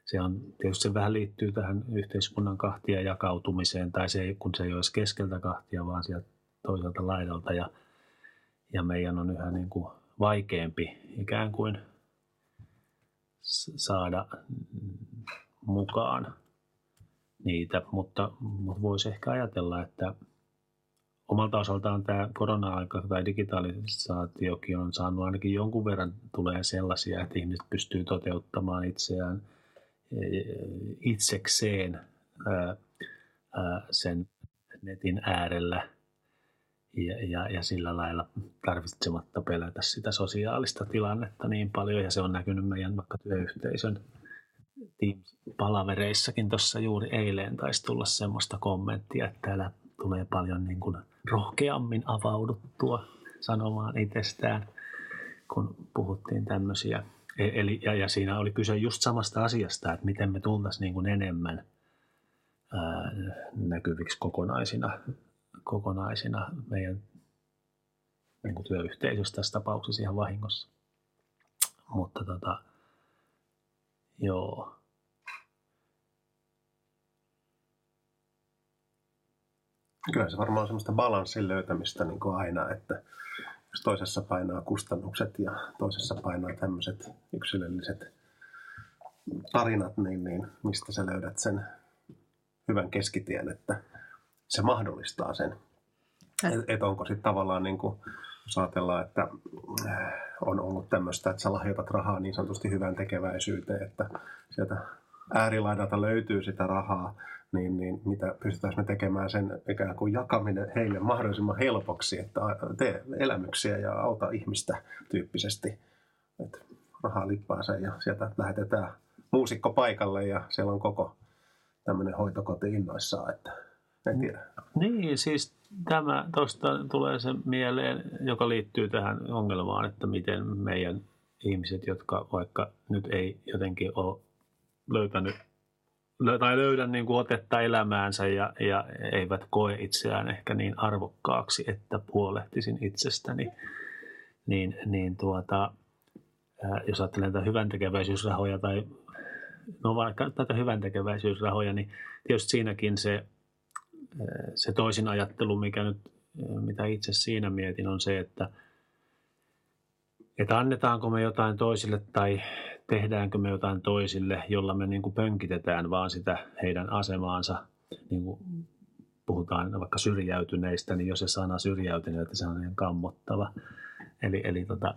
se on, tietysti se vähän liittyy tähän yhteiskunnan kahtia jakautumiseen, tai se, kun se ei olisi keskeltä kahtia, vaan sieltä toiselta laidalta, ja, ja meidän on yhä niin kuin vaikeampi ikään kuin saada mukaan niitä, mutta, mutta voisi ehkä ajatella, että omalta osaltaan tämä korona-aika tai digitalisaatiokin on saanut ainakin jonkun verran tulee sellaisia, että ihmiset pystyy toteuttamaan itseään itsekseen sen netin äärellä ja, ja, ja sillä lailla tarvitsematta pelätä sitä sosiaalista tilannetta niin paljon. Ja se on näkynyt meidän vaikka työyhteisön palavereissakin tuossa juuri eilen taisi tulla semmoista kommenttia, että täällä tulee paljon niin kuin rohkeammin avauduttua sanomaan itsestään, kun puhuttiin tämmöisiä. E- eli, ja, ja siinä oli kyse just samasta asiasta, että miten me tultaisiin niin enemmän ää, näkyviksi kokonaisina, kokonaisina meidän niin kuin työyhteisössä tässä tapauksessa ihan vahingossa. Mutta tota, joo, Kyllä se varmaan on semmoista balanssin löytämistä niin kuin aina, että jos toisessa painaa kustannukset ja toisessa painaa tämmöiset yksilölliset tarinat, niin, niin mistä sä löydät sen hyvän keskitien, että se mahdollistaa sen. Et, et onko sitten tavallaan niin kuin, jos ajatellaan, että äh, on ollut tämmöistä, että sä lahjoitat rahaa niin sanotusti hyvän tekeväisyyteen, että sieltä äärilaidalta löytyy sitä rahaa, niin, niin mitä pystytään me tekemään sen ikään kuin jakaminen heille mahdollisimman helpoksi, että tee elämyksiä ja auta ihmistä tyyppisesti. Että rahaa sen ja sieltä lähetetään muusikko paikalle ja siellä on koko tämmöinen hoitokoti innoissaan, että en tiedä. Niin, siis tämä tuosta tulee se mieleen, joka liittyy tähän ongelmaan, että miten meidän ihmiset, jotka vaikka nyt ei jotenkin ole löytänyt tai löydä niin kuin otetta elämäänsä ja, ja eivät koe itseään ehkä niin arvokkaaksi, että puolehtisin itsestäni, niin, niin tuota, jos ajattelen tätä hyvän tekeväisyysrahoja tai no vaikka tätä hyvän tekeväisyysrahoja, niin tietysti siinäkin se se toisin ajattelu, mikä nyt, mitä itse siinä mietin, on se, että, että annetaanko me jotain toisille tai tehdäänkö me jotain toisille, jolla me niin kuin pönkitetään vaan sitä heidän asemaansa, niin kuin puhutaan vaikka syrjäytyneistä, niin jos se sana syrjäytyneet, se on ihan kammottava. Eli, eli tota,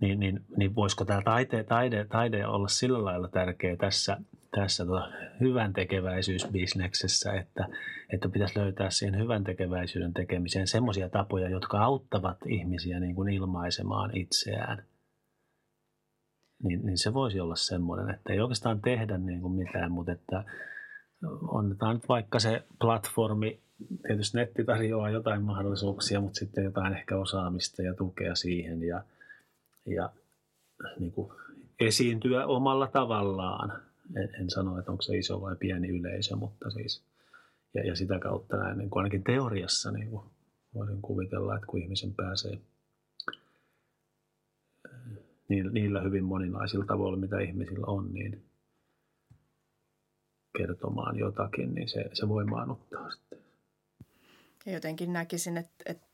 niin, niin, niin voisiko tämä taide, taide, taide olla sillä lailla tärkeä tässä, tässä tota hyvän tekeväisyysbisneksessä, että, että pitäisi löytää siihen hyvän tekeväisyyden tekemiseen semmoisia tapoja, jotka auttavat ihmisiä niin kuin ilmaisemaan itseään. Niin, niin se voisi olla semmoinen, että ei oikeastaan tehdä niin kuin mitään, mutta että onnetaan nyt vaikka se platformi, tietysti netti tarjoaa jotain mahdollisuuksia, mutta sitten jotain ehkä osaamista ja tukea siihen ja, ja niin kuin esiintyä omalla tavallaan. En, en sano, että onko se iso vai pieni yleisö, mutta siis ja, ja sitä kautta näin, niin kuin ainakin teoriassa niin kuin voisin kuvitella, että kun ihmisen pääsee niillä hyvin moninaisilla tavoilla, mitä ihmisillä on, niin kertomaan jotakin, niin se, se voimaannuttaa sitten. Ja jotenkin näkisin, että, että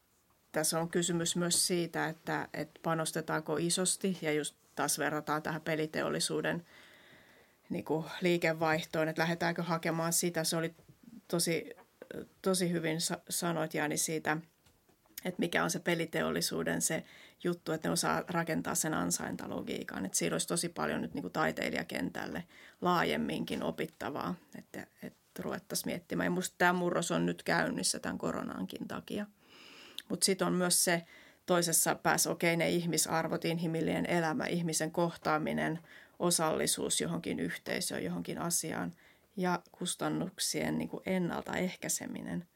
tässä on kysymys myös siitä, että, että panostetaanko isosti ja just taas verrataan tähän peliteollisuuden niin kuin liikevaihtoon, että lähdetäänkö hakemaan sitä. Se oli tosi, tosi hyvin sanoit Jani siitä, että mikä on se peliteollisuuden se juttu, että ne osaa rakentaa sen ansaintalogiikan. Että siinä olisi tosi paljon nyt niin kuin taiteilijakentälle laajemminkin opittavaa, että, että ruvettaisiin miettimään. Ja tämä murros on nyt käynnissä tämän koronankin takia. Mutta sitten on myös se toisessa päässä, okei, okay, ne ihmisarvot, inhimillinen elämä, ihmisen kohtaaminen, osallisuus johonkin yhteisöön, johonkin asiaan ja kustannuksien niin kuin ennaltaehkäiseminen –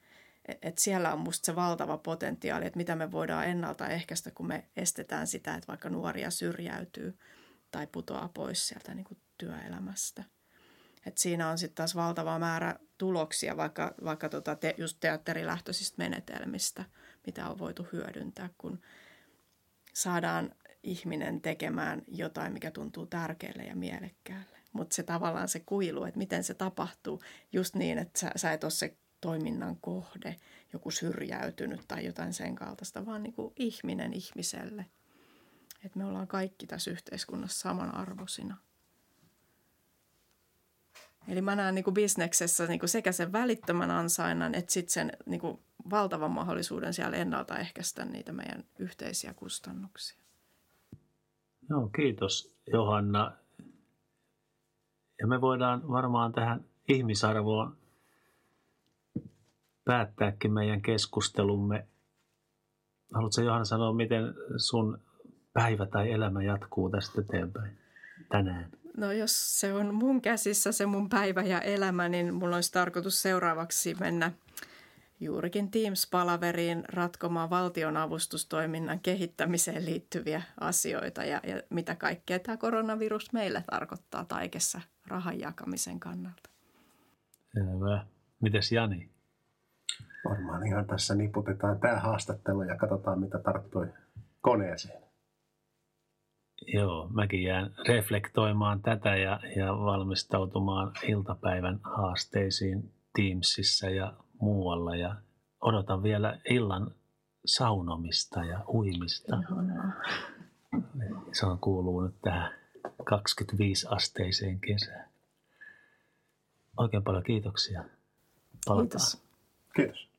et siellä on musta se valtava potentiaali, että mitä me voidaan ennaltaehkäistä, kun me estetään sitä, että vaikka nuoria syrjäytyy tai putoaa pois sieltä niin kuin työelämästä. Et siinä on sitten taas valtava määrä tuloksia vaikka, vaikka tota te, just teatterilähtöisistä menetelmistä, mitä on voitu hyödyntää, kun saadaan ihminen tekemään jotain, mikä tuntuu tärkeälle ja mielekkäälle. Mutta se tavallaan se kuilu, että miten se tapahtuu just niin, että sä, sä et ole se toiminnan kohde, joku syrjäytynyt tai jotain sen kaltaista, vaan niin kuin ihminen ihmiselle. Että me ollaan kaikki tässä yhteiskunnassa samanarvoisina. Eli mä näen niin kuin bisneksessä niin kuin sekä sen välittömän ansainnan että sitten sen niin kuin valtavan mahdollisuuden siellä ennaltaehkäistä niitä meidän yhteisiä kustannuksia. Joo, kiitos Johanna. Ja me voidaan varmaan tähän ihmisarvoon päättääkin meidän keskustelumme. Haluatko Johanna sanoa, miten sun päivä tai elämä jatkuu tästä eteenpäin tänään? No jos se on mun käsissä se mun päivä ja elämä, niin mulla olisi tarkoitus seuraavaksi mennä juurikin Teams-palaveriin ratkomaan valtionavustustoiminnan kehittämiseen liittyviä asioita ja, ja mitä kaikkea tämä koronavirus meille tarkoittaa taikessa rahan jakamisen kannalta. Selvä. Mites Jani? Varmaan ihan tässä niputetaan tämä haastattelu ja katsotaan, mitä tarttui koneeseen. Joo, mäkin jään reflektoimaan tätä ja, ja valmistautumaan iltapäivän haasteisiin Teamsissa ja muualla. Ja odotan vielä illan saunomista ja uimista. Se on kuuluu nyt tähän 25-asteiseen kesään. Oikein paljon kiitoksia. Palataan. Kiitos. Kiitos.